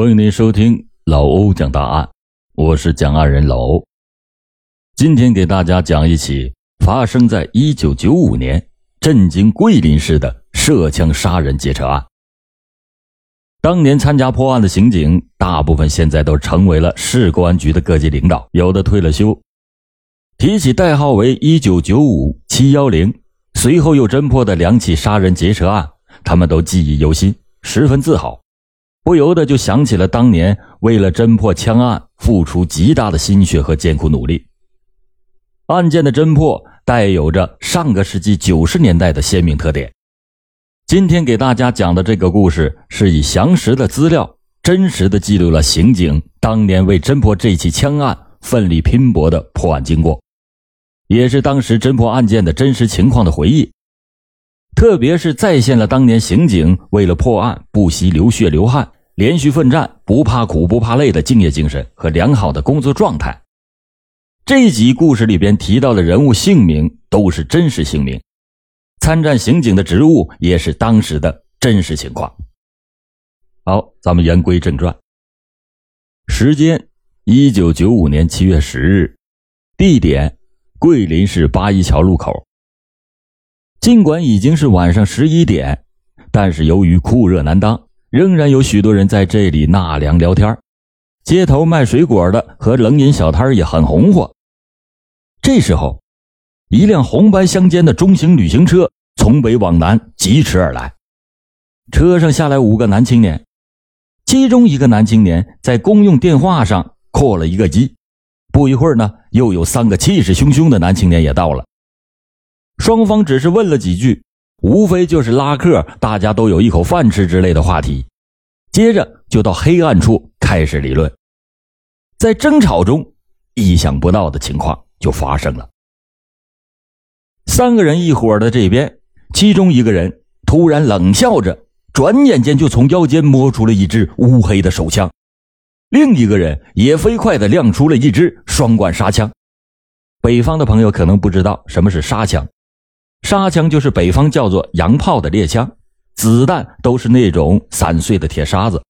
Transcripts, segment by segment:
欢迎您收听老欧讲大案，我是讲案人老欧。今天给大家讲一起发生在一九九五年震惊桂林市的涉枪杀人劫车案。当年参加破案的刑警，大部分现在都成为了市公安局的各级领导，有的退了休。提起代号为一九九五七幺零，随后又侦破的两起杀人劫车案，他们都记忆犹新，十分自豪。不由得就想起了当年为了侦破枪案付出极大的心血和艰苦努力。案件的侦破带有着上个世纪九十年代的鲜明特点。今天给大家讲的这个故事，是以详实的资料，真实的记录了刑警当年为侦破这起枪案奋力拼搏的破案经过，也是当时侦破案件的真实情况的回忆。特别是再现了当年刑警为了破案不惜流血流汗、连续奋战、不怕苦不怕累的敬业精神和良好的工作状态。这集故事里边提到的人物姓名都是真实姓名，参战刑警的职务也是当时的真实情况。好，咱们言归正传。时间：一九九五年七月十日，地点：桂林市八一桥路口。尽管已经是晚上十一点，但是由于酷热难当，仍然有许多人在这里纳凉聊天。街头卖水果的和冷饮小摊也很红火。这时候，一辆红白相间的中型旅行车从北往南疾驰而来，车上下来五个男青年，其中一个男青年在公用电话上扩了一个机。不一会儿呢，又有三个气势汹汹的男青年也到了。双方只是问了几句，无非就是拉客，大家都有一口饭吃之类的话题。接着就到黑暗处开始理论。在争吵中，意想不到的情况就发生了。三个人一伙的这边，其中一个人突然冷笑着，转眼间就从腰间摸出了一支乌黑的手枪，另一个人也飞快地亮出了一支双管沙枪。北方的朋友可能不知道什么是沙枪。沙枪就是北方叫做洋炮的猎枪，子弹都是那种散碎的铁沙子。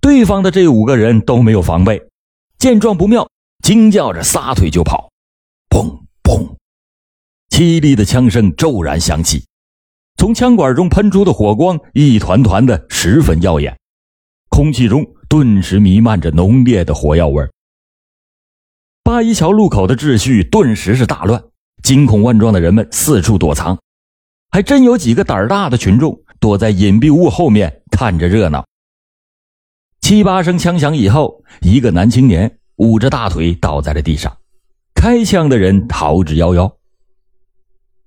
对方的这五个人都没有防备，见状不妙，惊叫着撒腿就跑。砰砰，凄厉的枪声骤然响起，从枪管中喷出的火光一团团的，十分耀眼，空气中顿时弥漫着浓烈的火药味八一桥路口的秩序顿时是大乱。惊恐万状的人们四处躲藏，还真有几个胆儿大的群众躲在隐蔽物后面看着热闹。七八声枪响以后，一个男青年捂着大腿倒在了地上，开枪的人逃之夭夭。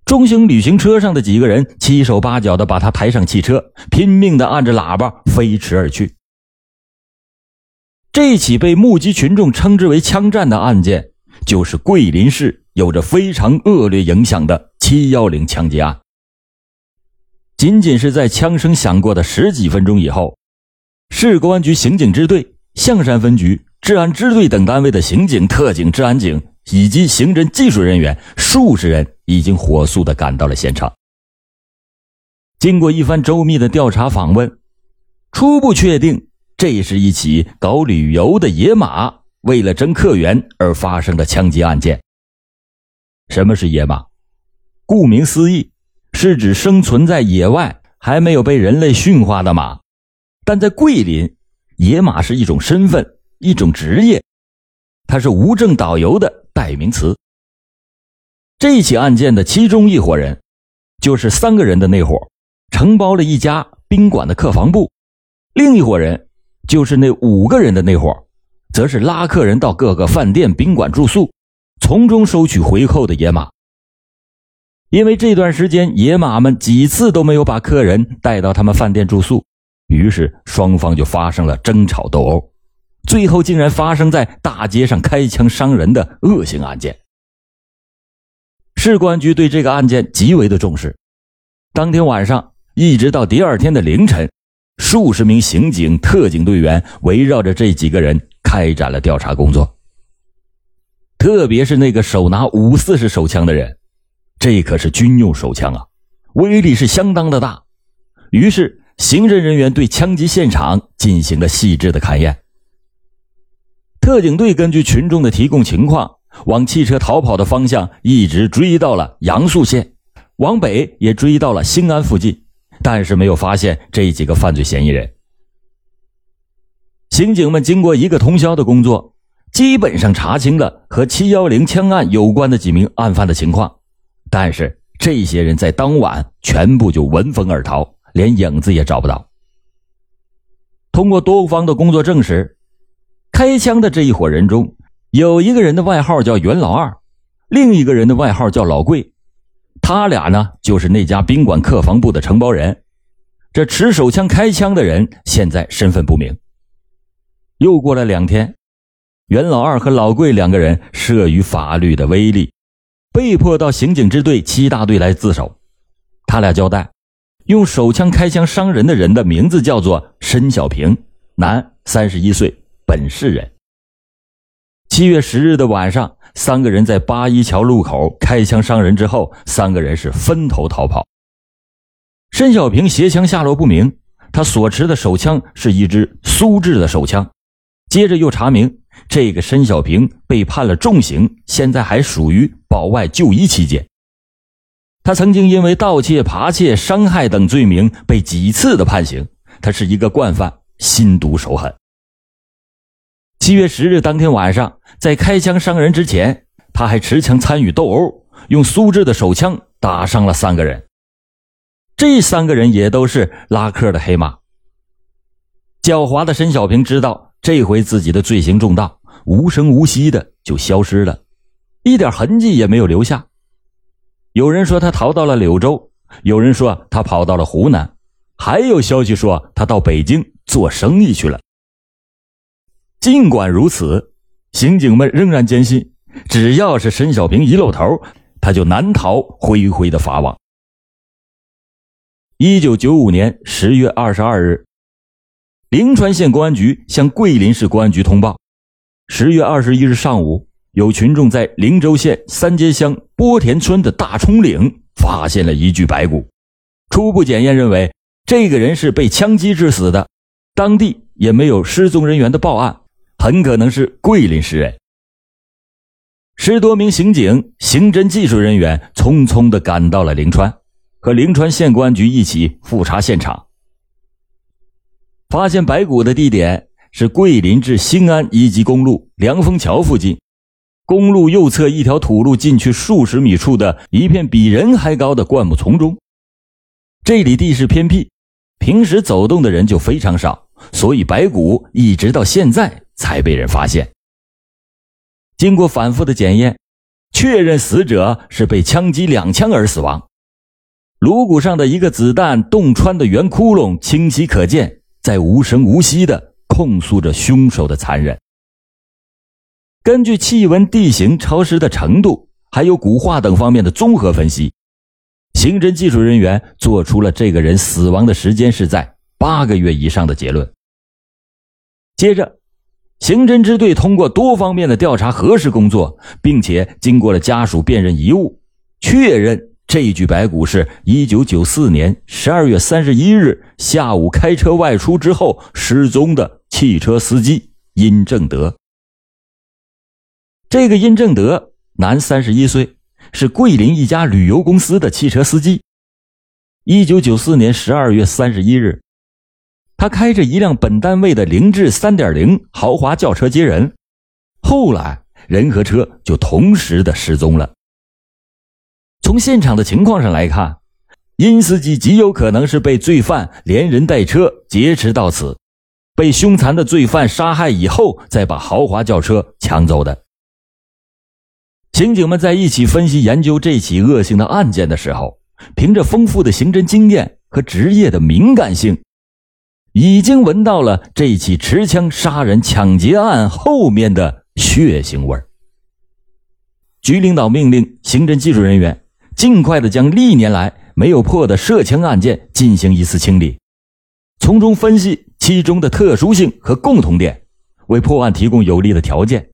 中型旅行车上的几个人七手八脚的把他抬上汽车，拼命的按着喇叭飞驰而去。这起被目击群众称之为“枪战”的案件，就是桂林市。有着非常恶劣影响的七幺零枪击案，仅仅是在枪声响过的十几分钟以后，市公安局刑警支队、象山分局、治安支队等单位的刑警、特警、治安警以及刑侦技术人员数十人已经火速的赶到了现场。经过一番周密的调查访问，初步确定这是一起搞旅游的野马为了争客源而发生的枪击案件。什么是野马？顾名思义，是指生存在野外还没有被人类驯化的马。但在桂林，野马是一种身份，一种职业，它是无证导游的代名词。这起案件的其中一伙人，就是三个人的那伙，承包了一家宾馆的客房部；另一伙人，就是那五个人的那伙，则是拉客人到各个饭店、宾馆住宿。从中收取回扣的野马，因为这段时间野马们几次都没有把客人带到他们饭店住宿，于是双方就发生了争吵斗殴，最后竟然发生在大街上开枪伤人的恶性案件。市公安局对这个案件极为的重视，当天晚上一直到第二天的凌晨，数十名刑警、特警队员围绕着这几个人开展了调查工作。特别是那个手拿五四式手枪的人，这可是军用手枪啊，威力是相当的大。于是，刑侦人员对枪击现场进行了细致的勘验。特警队根据群众的提供情况，往汽车逃跑的方向一直追到了阳朔县，往北也追到了兴安附近，但是没有发现这几个犯罪嫌疑人。刑警们经过一个通宵的工作，基本上查清了和七幺零枪案有关的几名案犯的情况，但是这些人在当晚全部就闻风而逃，连影子也找不到。通过多方的工作证实，开枪的这一伙人中，有一个人的外号叫袁老二，另一个人的外号叫老贵，他俩呢就是那家宾馆客房部的承包人。这持手枪开枪的人现在身份不明。又过了两天，袁老二和老贵两个人慑于法律的威力，被迫到刑警支队七大队来自首。他俩交代，用手枪开枪伤人的人的名字叫做申小平，男，三十一岁，本市人。七月十日的晚上，三个人在八一桥路口开枪伤人之后，三个人是分头逃跑。申小平携枪下落不明，他所持的手枪是一支苏制的手枪。接着又查明，这个申小平被判了重刑，现在还属于保外就医期间。他曾经因为盗窃、扒窃、伤害等罪名被几次的判刑，他是一个惯犯，心毒手狠。七月十日当天晚上，在开枪伤人之前，他还持枪参与斗殴，用苏制的手枪打伤了三个人。这三个人也都是拉客的黑马。狡猾的申小平知道。这回自己的罪行重大，无声无息的就消失了，一点痕迹也没有留下。有人说他逃到了柳州，有人说他跑到了湖南，还有消息说他到北京做生意去了。尽管如此，刑警们仍然坚信，只要是申小平一露头，他就难逃恢恢的法网。一九九五年十月二十二日。灵川县公安局向桂林市公安局通报：十月二十一日上午，有群众在灵州县三街乡波田村的大冲岭发现了一具白骨。初步检验认为，这个人是被枪击致死的。当地也没有失踪人员的报案，很可能是桂林市人。十多名刑警、刑侦技术人员匆匆地赶到了灵川，和灵川县公安局一起复查现场。发现白骨的地点是桂林至兴安一级公路凉风桥附近，公路右侧一条土路进去数十米处的一片比人还高的灌木丛中。这里地势偏僻，平时走动的人就非常少，所以白骨一直到现在才被人发现。经过反复的检验，确认死者是被枪击两枪而死亡，颅骨上的一个子弹洞穿的圆窟窿清晰可见。在无声无息的控诉着凶手的残忍。根据气温、地形、潮湿的程度，还有骨化等方面的综合分析，刑侦技术人员做出了这个人死亡的时间是在八个月以上的结论。接着，刑侦支队通过多方面的调查核实工作，并且经过了家属辨认遗物，确认。这具白骨是1994年12月31日下午开车外出之后失踪的汽车司机殷正德。这个殷正德，男，31岁，是桂林一家旅游公司的汽车司机。1994年12月31日，他开着一辆本单位的凌志3.0豪华轿车接人，后来人和车就同时的失踪了。从现场的情况上来看，殷司机极有可能是被罪犯连人带车劫持到此，被凶残的罪犯杀害以后，再把豪华轿车抢走的。刑警们在一起分析研究这起恶性的案件的时候，凭着丰富的刑侦经验和职业的敏感性，已经闻到了这起持枪杀人抢劫案后面的血腥味局领导命令刑侦技术人员。尽快的将历年来没有破的涉枪案件进行一次清理，从中分析其中的特殊性和共同点，为破案提供有利的条件。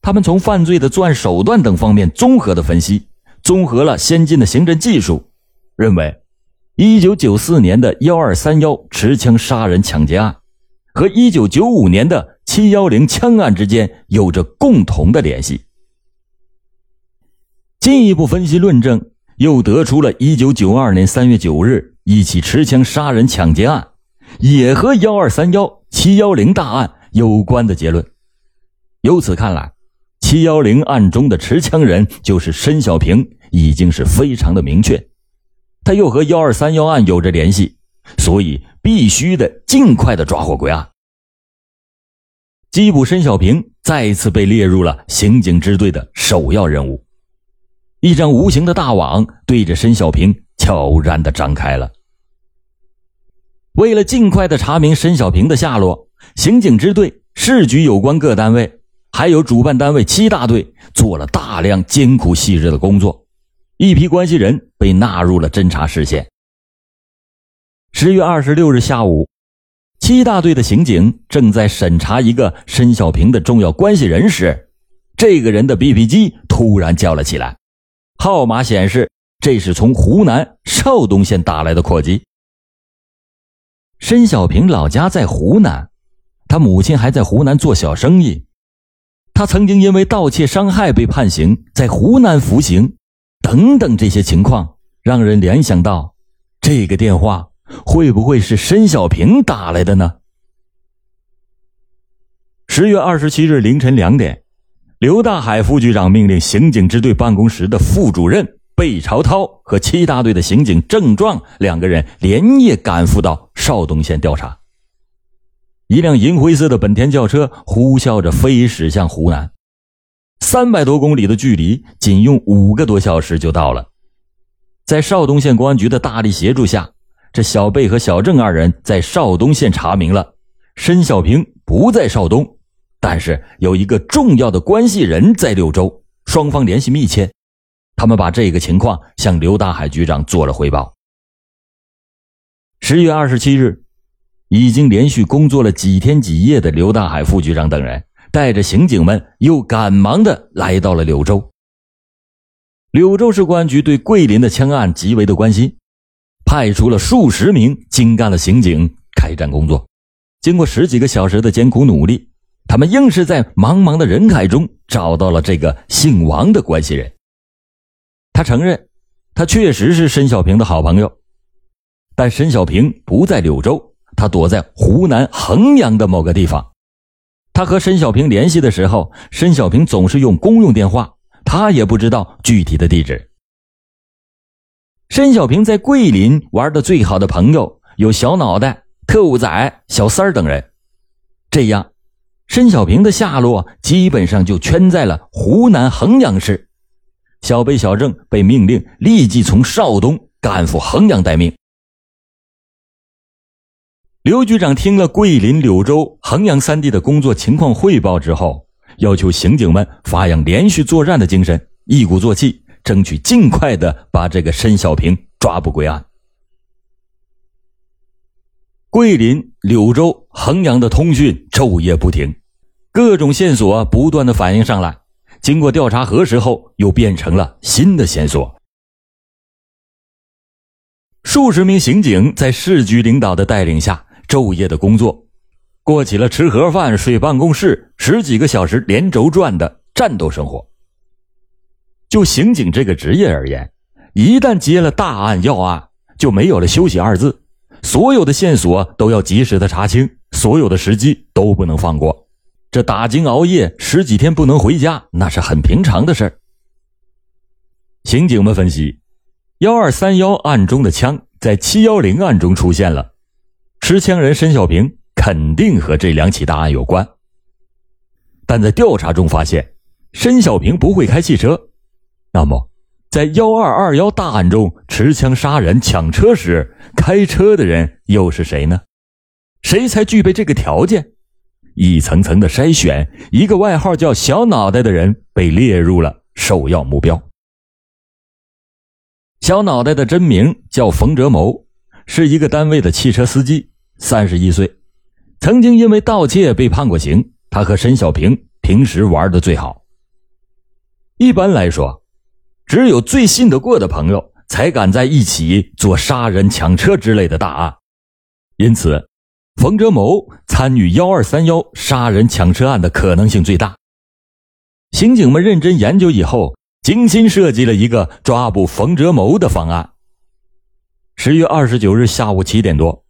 他们从犯罪的作案手段等方面综合的分析，综合了先进的刑侦技术，认为一九九四年的幺二三幺持枪杀人抢劫案和一九九五年的七幺零枪案之间有着共同的联系。进一步分析论证，又得出了一九九二年三月九日一起持枪杀人抢劫案也和幺二三幺七幺零大案有关的结论。由此看来，七幺零案中的持枪人就是申小平，已经是非常的明确。他又和幺二三幺案有着联系，所以必须的尽快的抓获归案。缉捕申小平再次被列入了刑警支队的首要任务。一张无形的大网对着申小平悄然的张开了。为了尽快的查明申小平的下落，刑警支队、市局有关各单位，还有主办单位七大队做了大量艰苦细致的工作。一批关系人被纳入了侦查视线。十月二十六日下午，七大队的刑警正在审查一个申小平的重要关系人时，这个人的 BP 机突然叫了起来，号码显示这是从湖南邵东县打来的扩机。申小平老家在湖南，他母亲还在湖南做小生意。他曾经因为盗窃伤害被判刑，在湖南服刑。等等，这些情况让人联想到，这个电话会不会是申小平打来的呢？十月二十七日凌晨两点，刘大海副局长命令刑警支队办公室的副主任。贝朝涛和七大队的刑警郑壮两个人连夜赶赴到邵东县调查。一辆银灰色的本田轿车呼啸着飞驶向湖南，三百多公里的距离，仅用五个多小时就到了。在邵东县公安局的大力协助下，这小贝和小郑二人在邵东县查明了申小平不在邵东，但是有一个重要的关系人在柳州，双方联系密切。他们把这个情况向刘大海局长做了汇报。十月二十七日，已经连续工作了几天几夜的刘大海副局长等人，带着刑警们又赶忙的来到了柳州。柳州市公安局对桂林的枪案极为的关心，派出了数十名精干的刑警开展工作。经过十几个小时的艰苦努力，他们硬是在茫茫的人海中找到了这个姓王的关系人。他承认，他确实是申小平的好朋友，但申小平不在柳州，他躲在湖南衡阳的某个地方。他和申小平联系的时候，申小平总是用公用电话，他也不知道具体的地址。申小平在桂林玩的最好的朋友有小脑袋、特务仔、小三儿等人，这样，申小平的下落基本上就圈在了湖南衡阳市。小贝、小郑被命令立即从邵东赶赴衡阳待命。刘局长听了桂林、柳州、衡阳三地的工作情况汇报之后，要求刑警们发扬连续作战的精神，一鼓作气，争取尽快的把这个申小平抓捕归案。桂林、柳州、衡阳的通讯昼夜不停，各种线索不断的反映上来。经过调查核实后，又变成了新的线索。数十名刑警在市局领导的带领下，昼夜的工作，过起了吃盒饭、睡办公室、十几个小时连轴转的战斗生活。就刑警这个职业而言，一旦接了大案要案，就没有了休息二字，所有的线索都要及时的查清，所有的时机都不能放过。这打更熬夜十几天不能回家，那是很平常的事儿。刑警们分析，幺二三幺案中的枪在七幺零案中出现了，持枪人申小平肯定和这两起大案有关。但在调查中发现，申小平不会开汽车，那么在幺二二幺大案中持枪杀人抢车时，开车的人又是谁呢？谁才具备这个条件？一层层的筛选，一个外号叫“小脑袋”的人被列入了首要目标。小脑袋的真名叫冯哲谋，是一个单位的汽车司机，三十一岁，曾经因为盗窃被判过刑。他和申小平平时玩的最好。一般来说，只有最信得过的朋友才敢在一起做杀人、抢车之类的大案。因此，冯哲谋参与幺二三幺杀人抢车案的可能性最大。刑警们认真研究以后，精心设计了一个抓捕冯哲谋的方案。十月二十九日下午七点多，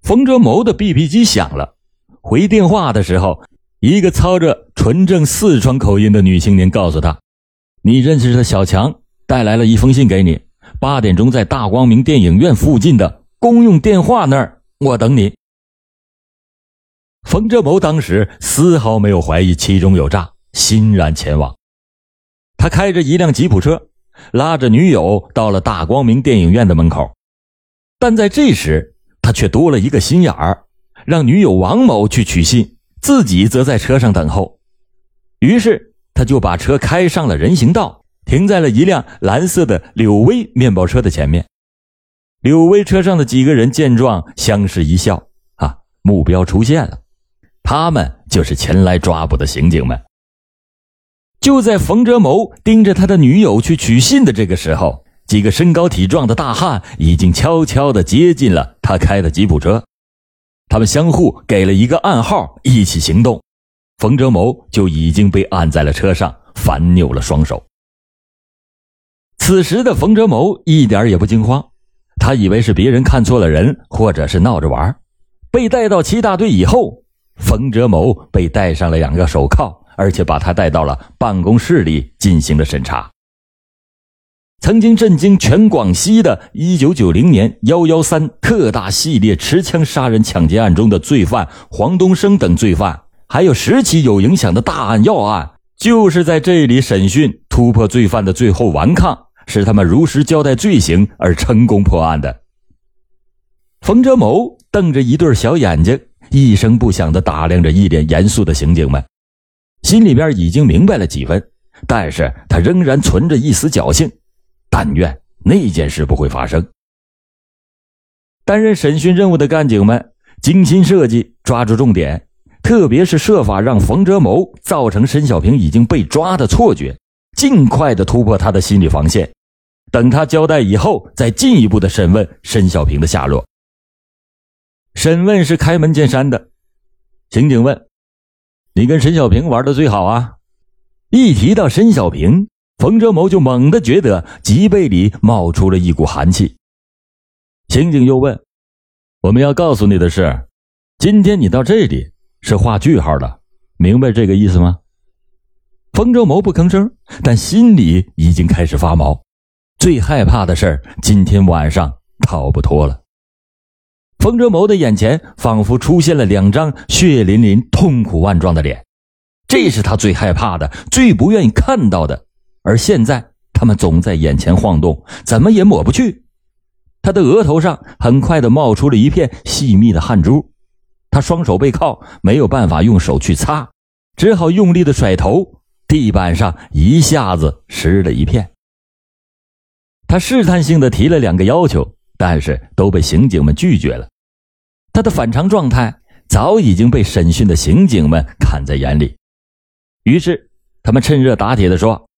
冯哲谋的 BP 机响了，回电话的时候，一个操着纯正四川口音的女青年告诉他：“你认识的小强带来了一封信给你，八点钟在大光明电影院附近的公用电话那儿，我等你。”冯哲谋当时丝毫没有怀疑其中有诈，欣然前往。他开着一辆吉普车，拉着女友到了大光明电影院的门口。但在这时，他却多了一个心眼儿，让女友王某去取信，自己则在车上等候。于是，他就把车开上了人行道，停在了一辆蓝色的柳威面包车的前面。柳威车上的几个人见状，相视一笑。啊，目标出现了。他们就是前来抓捕的刑警们。就在冯哲谋盯着他的女友去取信的这个时候，几个身高体壮的大汉已经悄悄地接近了他开的吉普车。他们相互给了一个暗号，一起行动。冯哲谋就已经被按在了车上，反扭了双手。此时的冯哲谋一点也不惊慌，他以为是别人看错了人，或者是闹着玩。被带到七大队以后。冯哲谋被戴上了两个手铐，而且把他带到了办公室里进行了审查。曾经震惊全广西的1990年“幺幺三”特大系列持枪杀人抢劫案中的罪犯黄东升等罪犯，还有十起有影响的大案要案，就是在这里审讯，突破罪犯的最后顽抗，使他们如实交代罪行而成功破案的。冯哲谋瞪着一对小眼睛。一声不响地打量着一脸严肃的刑警们，心里边已经明白了几分，但是他仍然存着一丝侥幸，但愿那件事不会发生。担任审讯任务的干警们精心设计，抓住重点，特别是设法让冯哲谋造成申小平已经被抓的错觉，尽快的突破他的心理防线，等他交代以后，再进一步的审问申小平的下落。审问是开门见山的，刑警问：“你跟沈小平玩的最好啊？”一提到沈小平，冯哲谋就猛地觉得脊背里冒出了一股寒气。刑警又问：“我们要告诉你的是，今天你到这里是画句号的，明白这个意思吗？”冯哲谋不吭声，但心里已经开始发毛。最害怕的事儿，今天晚上逃不脱了。冯哲谋的眼前仿佛出现了两张血淋淋、痛苦万状的脸，这是他最害怕的、最不愿意看到的。而现在，他们总在眼前晃动，怎么也抹不去。他的额头上很快的冒出了一片细密的汗珠，他双手背靠，没有办法用手去擦，只好用力的甩头，地板上一下子湿了一片。他试探性的提了两个要求。但是都被刑警们拒绝了，他的反常状态早已经被审讯的刑警们看在眼里，于是他们趁热打铁的说：“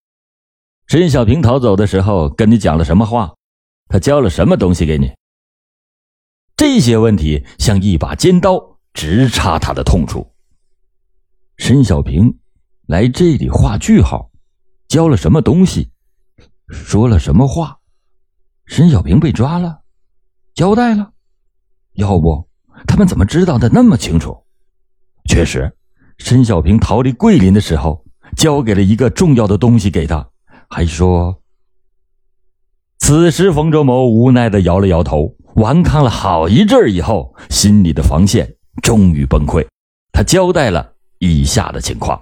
沈小平逃走的时候跟你讲了什么话？他交了什么东西给你？”这些问题像一把尖刀，直插他的痛处。申小平来这里画句号，交了什么东西？说了什么话？申小平被抓了。交代了，要不他们怎么知道的那么清楚？确实，申小平逃离桂林的时候，交给了一个重要的东西给他，还说。此时，冯哲谋无奈的摇了摇头，顽抗了好一阵以后，心里的防线终于崩溃。他交代了以下的情况。